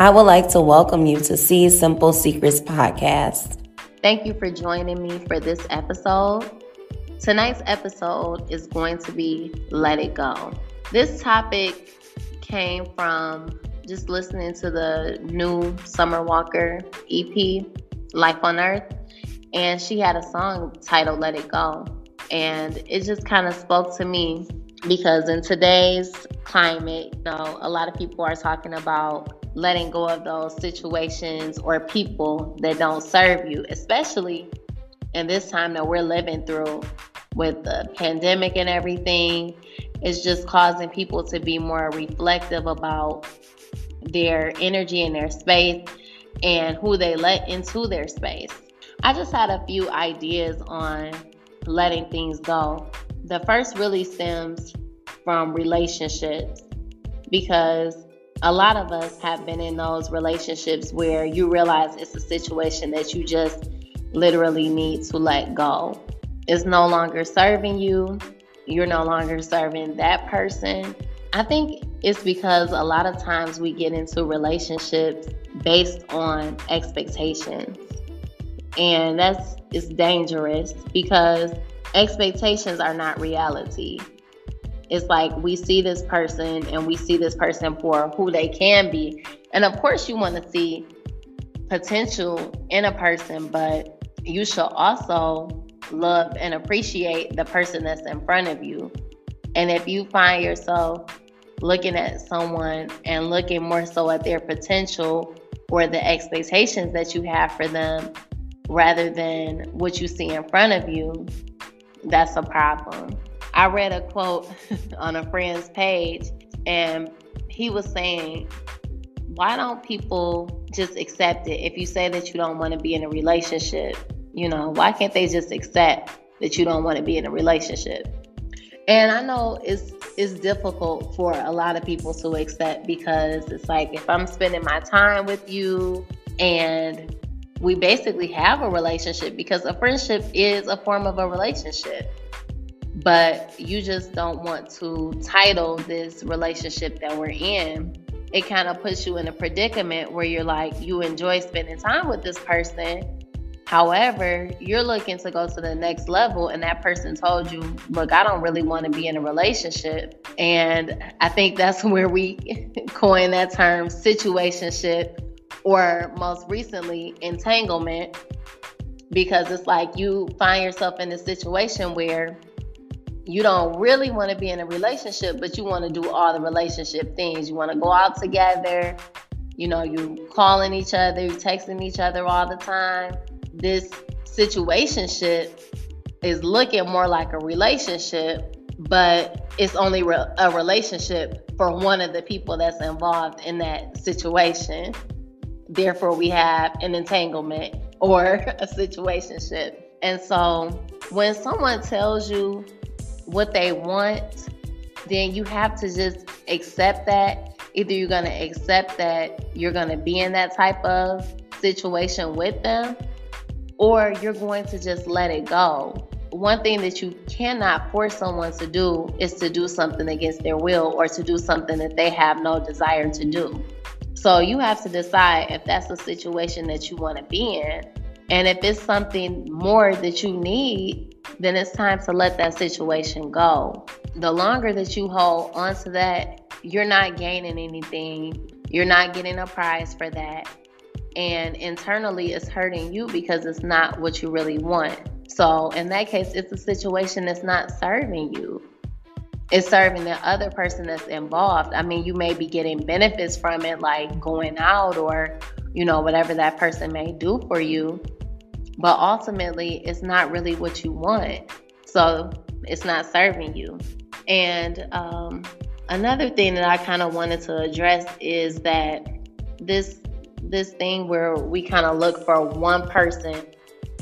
I would like to welcome you to See Simple Secrets podcast. Thank you for joining me for this episode. Tonight's episode is going to be Let It Go. This topic came from just listening to the new Summer Walker EP, Life on Earth, and she had a song titled Let It Go. And it just kind of spoke to me because in today's climate, you know, a lot of people are talking about letting go of those situations or people that don't serve you, especially in this time that we're living through with the pandemic and everything. It's just causing people to be more reflective about their energy and their space and who they let into their space. I just had a few ideas on letting things go. The first really stems from relationships because a lot of us have been in those relationships where you realize it's a situation that you just literally need to let go. It's no longer serving you, you're no longer serving that person. I think it's because a lot of times we get into relationships based on expectations. And that's it's dangerous because expectations are not reality. It's like we see this person and we see this person for who they can be. And of course, you want to see potential in a person, but you should also love and appreciate the person that's in front of you. And if you find yourself looking at someone and looking more so at their potential or the expectations that you have for them rather than what you see in front of you, that's a problem. I read a quote on a friend's page, and he was saying, Why don't people just accept it? If you say that you don't want to be in a relationship, you know, why can't they just accept that you don't want to be in a relationship? And I know it's it's difficult for a lot of people to accept because it's like if I'm spending my time with you and we basically have a relationship because a friendship is a form of a relationship but you just don't want to title this relationship that we're in, it kind of puts you in a predicament where you're like, you enjoy spending time with this person. However, you're looking to go to the next level, and that person told you, Look, I don't really want to be in a relationship. And I think that's where we coin that term situationship, or most recently, entanglement, because it's like you find yourself in a situation where you don't really want to be in a relationship, but you want to do all the relationship things. You want to go out together, you know, you calling each other, you texting each other all the time. This situationship is looking more like a relationship, but it's only re- a relationship for one of the people that's involved in that situation. Therefore, we have an entanglement or a situationship. And so, when someone tells you what they want, then you have to just accept that. Either you're going to accept that you're going to be in that type of situation with them, or you're going to just let it go. One thing that you cannot force someone to do is to do something against their will or to do something that they have no desire to do. So you have to decide if that's a situation that you want to be in. And if it's something more that you need, then it's time to let that situation go. The longer that you hold onto that, you're not gaining anything. You're not getting a prize for that. And internally, it's hurting you because it's not what you really want. So, in that case, it's a situation that's not serving you. It's serving the other person that's involved. I mean, you may be getting benefits from it, like going out or, you know, whatever that person may do for you but ultimately it's not really what you want. So it's not serving you. And um, another thing that I kind of wanted to address is that this this thing where we kind of look for one person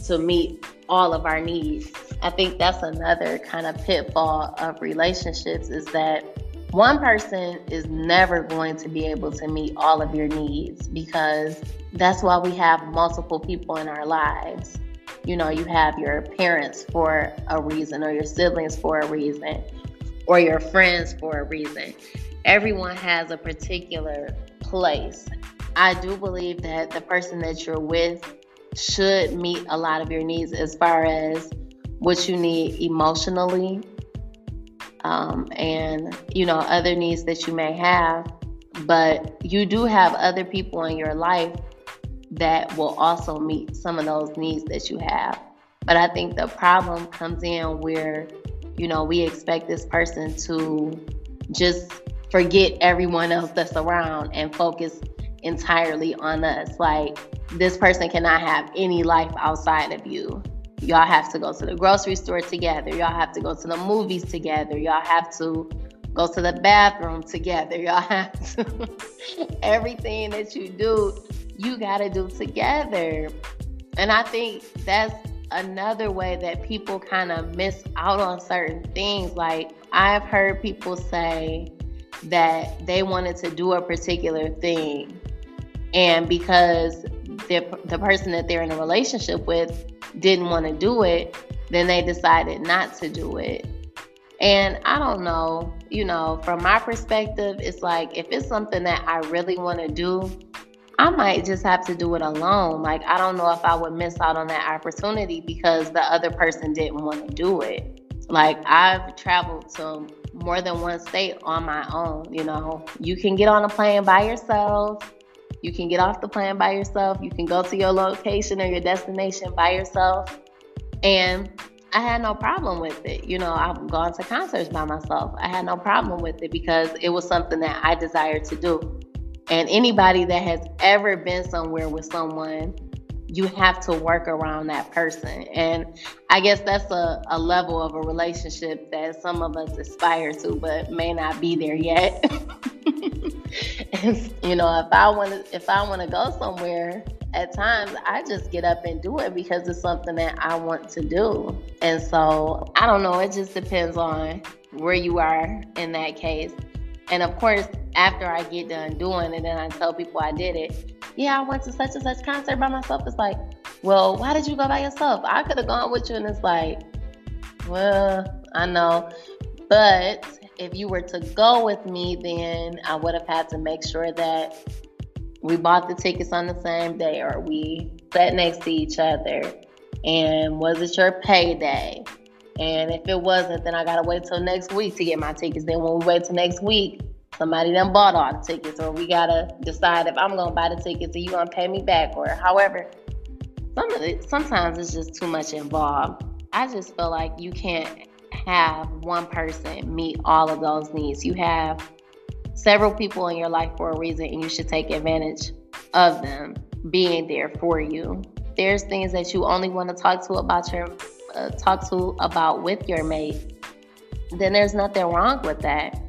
to meet all of our needs. I think that's another kind of pitfall of relationships is that one person is never going to be able to meet all of your needs because that's why we have multiple people in our lives. You know, you have your parents for a reason, or your siblings for a reason, or your friends for a reason. Everyone has a particular place I do believe that the person that you're with should meet a lot of your needs as far as what you need emotionally um, and you know other needs that you may have but you do have other people in your life that will also meet some of those needs that you have. But i think the problem comes in where you know we expect this person to just forget everyone else that's around and focus entirely on us. Like this person cannot have any life outside of you Y'all have to go to the grocery store together. Y'all have to go to the movies together. Y'all have to go to the bathroom together. Y'all have to. Everything that you do, you got to do together. And I think that's another way that people kind of miss out on certain things. Like, I've heard people say that they wanted to do a particular thing. And because the, the person that they're in a relationship with didn't want to do it, then they decided not to do it. And I don't know, you know, from my perspective, it's like if it's something that I really want to do, I might just have to do it alone. Like, I don't know if I would miss out on that opportunity because the other person didn't want to do it. Like, I've traveled to more than one state on my own, you know. You can get on a plane by yourself you can get off the plane by yourself. You can go to your location or your destination by yourself. And I had no problem with it. You know, I've gone to concerts by myself. I had no problem with it because it was something that I desired to do. And anybody that has ever been somewhere with someone, you have to work around that person. And I guess that's a, a level of a relationship that some of us aspire to, but may not be there yet. you know, if I want to, if I want to go somewhere, at times I just get up and do it because it's something that I want to do. And so I don't know. It just depends on where you are in that case. And of course, after I get done doing it and I tell people I did it, yeah, I went to such and such concert by myself. It's like, well, why did you go by yourself? I could have gone with you. And it's like, well, I know. But if you were to go with me, then I would have had to make sure that we bought the tickets on the same day or we sat next to each other. And was it your payday? And if it wasn't, then I gotta wait till next week to get my tickets. Then when we wait till next week, somebody done bought all the tickets, or we gotta decide if I'm gonna buy the tickets or you gonna pay me back, or however. Some of it, sometimes it's just too much involved. I just feel like you can't have one person meet all of those needs. You have several people in your life for a reason, and you should take advantage of them being there for you. There's things that you only want to talk to about your uh, talk to about with your mate. Then there's nothing wrong with that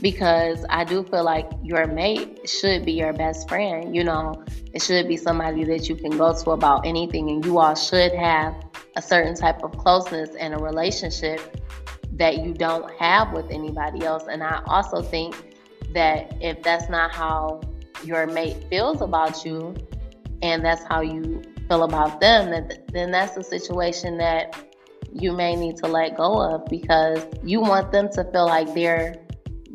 because I do feel like your mate should be your best friend. You know, it should be somebody that you can go to about anything, and you all should have a certain type of closeness and a relationship that you don't have with anybody else. And I also think that if that's not how your mate feels about you, and that's how you feel about them, then that's a situation that you may need to let go of because you want them to feel like they're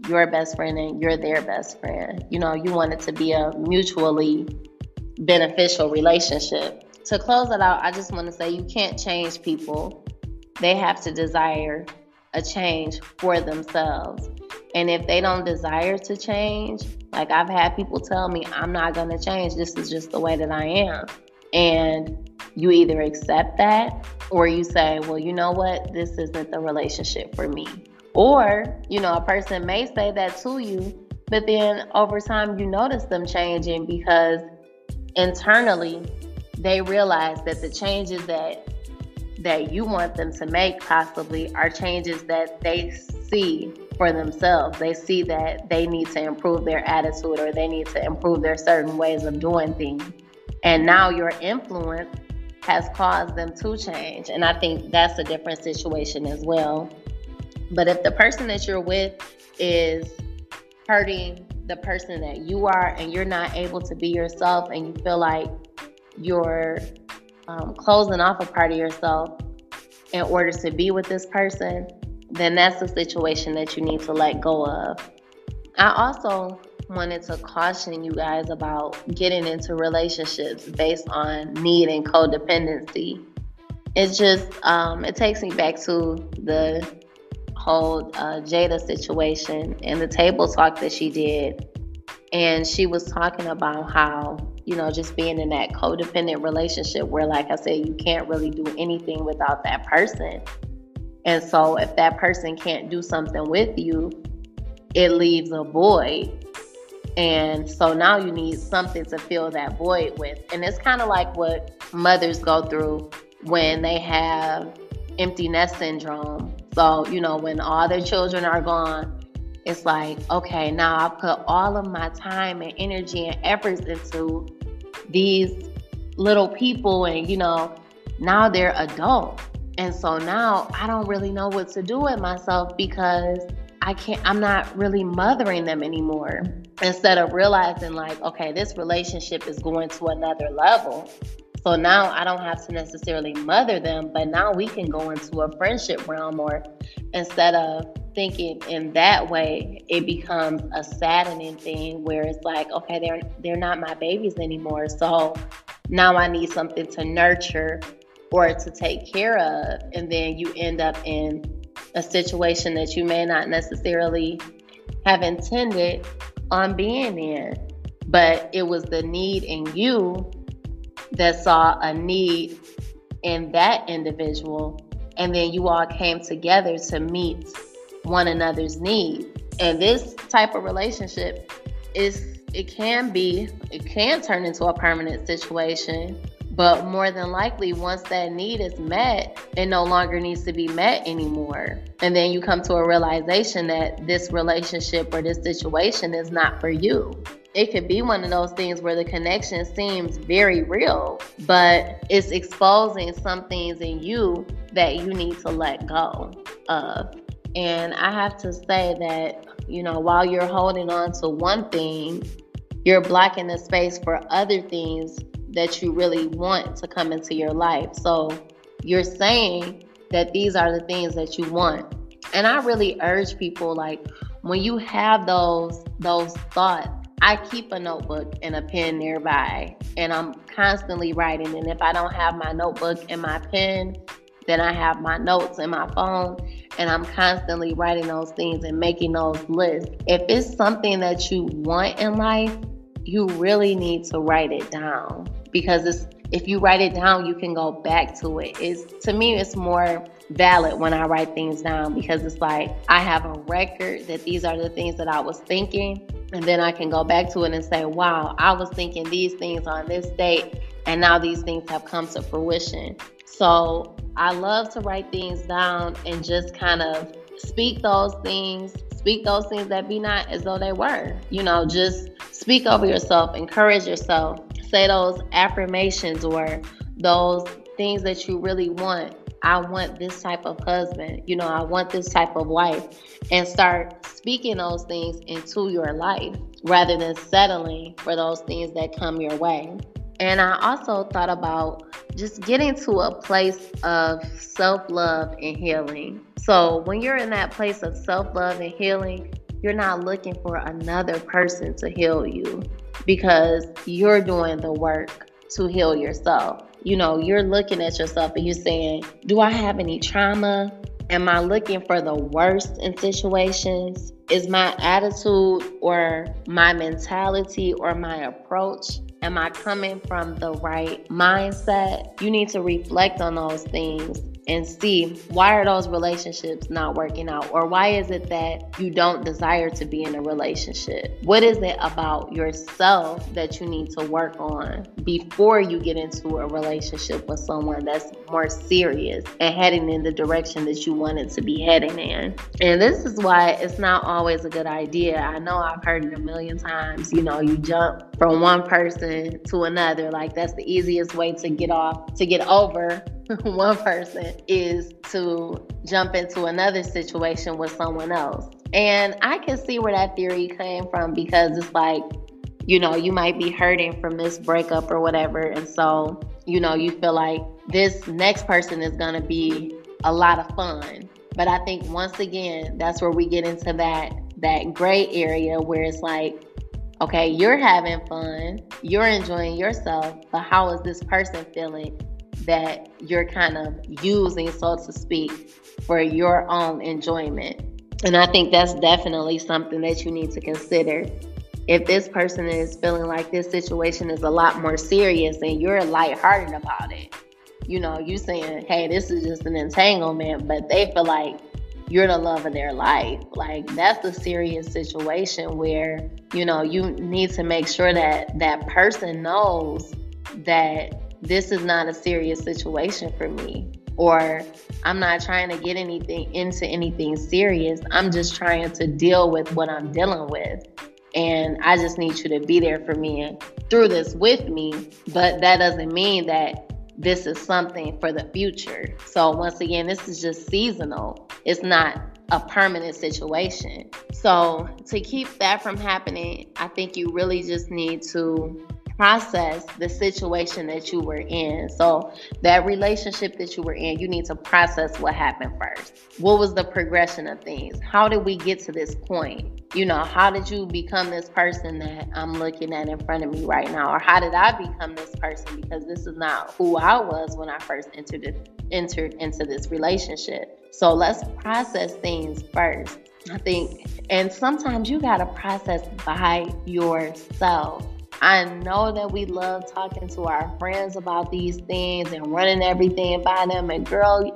your best friend and you're their best friend. You know, you want it to be a mutually beneficial relationship. To close it out, I just want to say you can't change people. They have to desire a change for themselves. And if they don't desire to change, like I've had people tell me, I'm not going to change. This is just the way that I am. And you either accept that or you say, well, you know what? This isn't the relationship for me. Or, you know, a person may say that to you, but then over time you notice them changing because internally they realize that the changes that that you want them to make possibly are changes that they see for themselves. They see that they need to improve their attitude or they need to improve their certain ways of doing things. And now your influence has caused them to change. And I think that's a different situation as well. But if the person that you're with is hurting the person that you are and you're not able to be yourself and you feel like you're um, closing off a part of yourself in order to be with this person, then that's a situation that you need to let go of. I also wanted to caution you guys about getting into relationships based on need and codependency. It just, um, it takes me back to the whole uh, Jada situation and the table talk that she did. And she was talking about how, you know, just being in that codependent relationship where, like I said, you can't really do anything without that person. And so if that person can't do something with you, it leaves a void. And so now you need something to fill that void with. And it's kind of like what mothers go through when they have empty nest syndrome. So, you know, when all their children are gone, it's like, okay, now I put all of my time and energy and efforts into these little people, and, you know, now they're adults. And so now I don't really know what to do with myself because I can't, I'm not really mothering them anymore. Instead of realizing, like, okay, this relationship is going to another level. So now I don't have to necessarily mother them, but now we can go into a friendship realm or instead of thinking in that way, it becomes a saddening thing where it's like, okay, they're they're not my babies anymore. So now I need something to nurture or to take care of. And then you end up in a situation that you may not necessarily have intended on being in. But it was the need in you that saw a need in that individual, and then you all came together to meet one another's needs. And this type of relationship is it can be it can turn into a permanent situation but more than likely, once that need is met, it no longer needs to be met anymore. And then you come to a realization that this relationship or this situation is not for you it could be one of those things where the connection seems very real, but it's exposing some things in you that you need to let go of. And I have to say that, you know, while you're holding on to one thing, you're blocking the space for other things that you really want to come into your life. So you're saying that these are the things that you want. And I really urge people like when you have those those thoughts I keep a notebook and a pen nearby, and I'm constantly writing. And if I don't have my notebook and my pen, then I have my notes in my phone, and I'm constantly writing those things and making those lists. If it's something that you want in life, you really need to write it down because it's if you write it down, you can go back to it. It's to me, it's more valid when I write things down because it's like I have a record that these are the things that I was thinking and then I can go back to it and say, wow, I was thinking these things on this date, and now these things have come to fruition. So I love to write things down and just kind of speak those things, speak those things that be not as though they were. You know, just speak over yourself, encourage yourself, say those affirmations or those things that you really want I want this type of husband, you know, I want this type of wife, and start speaking those things into your life rather than settling for those things that come your way. And I also thought about just getting to a place of self love and healing. So, when you're in that place of self love and healing, you're not looking for another person to heal you because you're doing the work to heal yourself you know, you're looking at yourself and you're saying, Do I have any trauma? Am I looking for the worst in situations? Is my attitude or my mentality or my approach, am I coming from the right mindset? You need to reflect on those things and see why are those relationships not working out or why is it that you don't desire to be in a relationship? What is it about yourself that you need to work on before you get into a relationship with someone that's more serious and heading in the direction that you want it to be heading in? And this is why it's not always a good idea. I know i've heard it a million times you know you jump from one person to another like that's the easiest way to get off to get over one person is to jump into another situation with someone else. And I can see where that theory came from because it's like, you know, you might be hurting from this breakup or whatever. And so, you know, you feel like this next person is going to be a lot of fun. But I think once again, that's where we get into that that gray area where it's like, okay, you're having fun, you're enjoying yourself, but how is this person feeling that you're kind of using, so to speak, for your own enjoyment? And I think that's definitely something that you need to consider. If this person is feeling like this situation is a lot more serious and you're lighthearted about it, you know, you saying, hey, this is just an entanglement, but they feel like you're the love of their life. Like that's a serious situation where, you know, you need to make sure that that person knows that this is not a serious situation for me or I'm not trying to get anything into anything serious. I'm just trying to deal with what I'm dealing with. And I just need you to be there for me and through this with me. But that doesn't mean that this is something for the future. So, once again, this is just seasonal, it's not a permanent situation. So, to keep that from happening, I think you really just need to process the situation that you were in. So, that relationship that you were in, you need to process what happened first. What was the progression of things? How did we get to this point? You know, how did you become this person that I'm looking at in front of me right now? Or how did I become this person? Because this is not who I was when I first entered it, entered into this relationship. So let's process things first. I think, and sometimes you got to process by yourself. I know that we love talking to our friends about these things and running everything by them. And girl,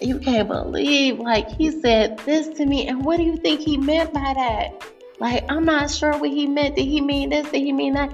you can't believe, like, he said this to me. And what do you think he meant by that? Like, I'm not sure what he meant. Did he mean this? Did he mean that?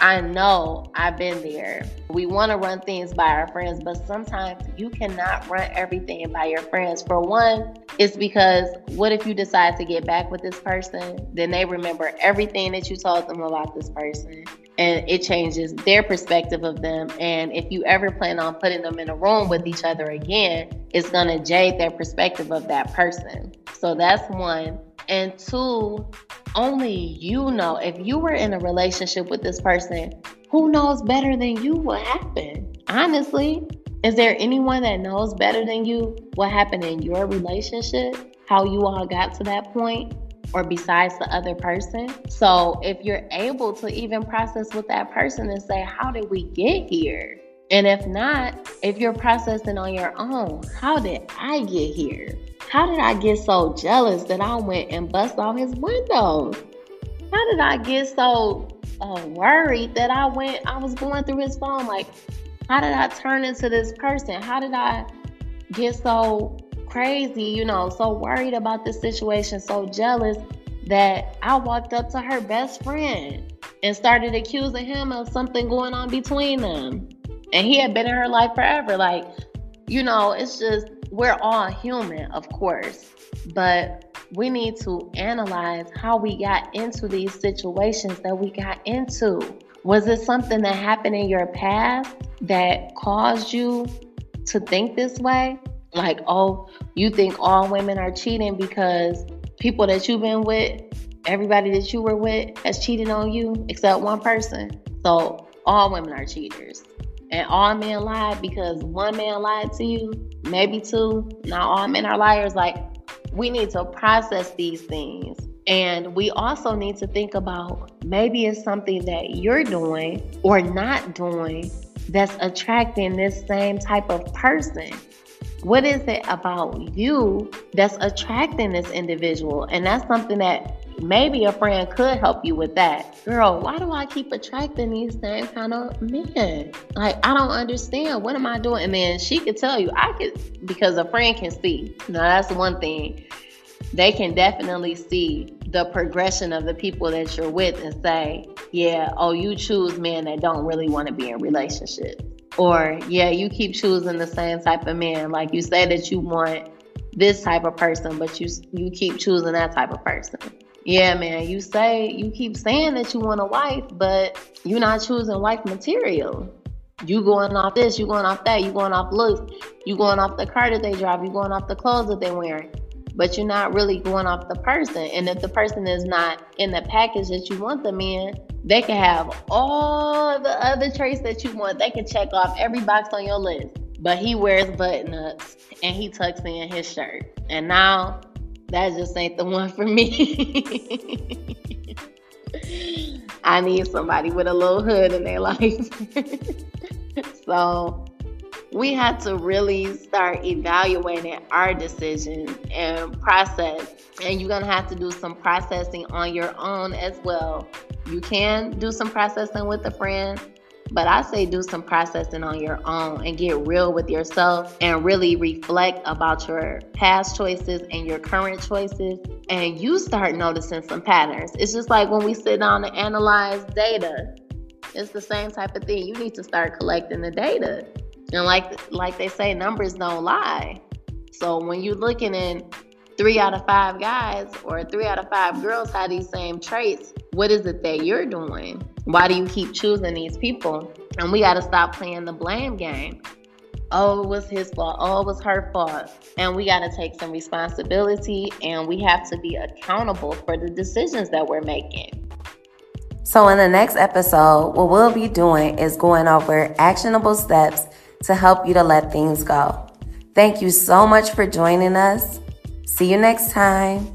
I know I've been there. We want to run things by our friends, but sometimes you cannot run everything by your friends. For one, it's because what if you decide to get back with this person? Then they remember everything that you told them about this person and it changes their perspective of them. And if you ever plan on putting them in a room with each other again, it's going to jade their perspective of that person. So that's one. And two, only you know. If you were in a relationship with this person, who knows better than you what happened? Honestly, is there anyone that knows better than you what happened in your relationship? How you all got to that point? Or besides the other person. So, if you're able to even process with that person and say, How did we get here? And if not, if you're processing on your own, how did I get here? How did I get so jealous that I went and bust off his windows? How did I get so uh, worried that I went, I was going through his phone? Like, how did I turn into this person? How did I get so crazy, you know, so worried about this situation, so jealous that I walked up to her best friend and started accusing him of something going on between them. And he had been in her life forever. Like, you know, it's just we're all human, of course, but we need to analyze how we got into these situations that we got into. Was it something that happened in your past that caused you to think this way? Like, oh, you think all women are cheating because people that you've been with, everybody that you were with has cheated on you except one person. So all women are cheaters. And all men lied because one man lied to you maybe two. Not all men are liars. Like, we need to process these things. And we also need to think about maybe it's something that you're doing or not doing that's attracting this same type of person. What is it about you that's attracting this individual? And that's something that maybe a friend could help you with that. Girl, why do I keep attracting these same kind of men? Like, I don't understand. What am I doing? And then she could tell you, I could, because a friend can see. Now, that's one thing. They can definitely see the progression of the people that you're with and say, yeah, oh, you choose men that don't really want to be in relationships. Or, yeah, you keep choosing the same type of man. Like you say that you want this type of person, but you you keep choosing that type of person. Yeah, man, you say you keep saying that you want a wife, but you're not choosing wife material. You going off this, you going off that, you going off looks, you going off the car that they drive, you going off the clothes that they're wearing. But you're not really going off the person. And if the person is not in the package that you want them in, they can have all the other traits that you want. They can check off every box on your list. But he wears button ups and he tucks in his shirt. And now that just ain't the one for me. I need somebody with a little hood in their life. so we had to really start evaluating our decisions and process. And you're going to have to do some processing on your own as well. You can do some processing with a friend, but I say do some processing on your own and get real with yourself and really reflect about your past choices and your current choices. And you start noticing some patterns. It's just like when we sit down and analyze data, it's the same type of thing. You need to start collecting the data and like like they say, numbers don't lie. So when you're looking in three out of five guys or three out of five girls have these same traits, what is it that you're doing? Why do you keep choosing these people? And we got to stop playing the blame game. Oh, it was his fault. Oh, it was her fault. And we got to take some responsibility and we have to be accountable for the decisions that we're making. So, in the next episode, what we'll be doing is going over actionable steps to help you to let things go. Thank you so much for joining us. See you next time.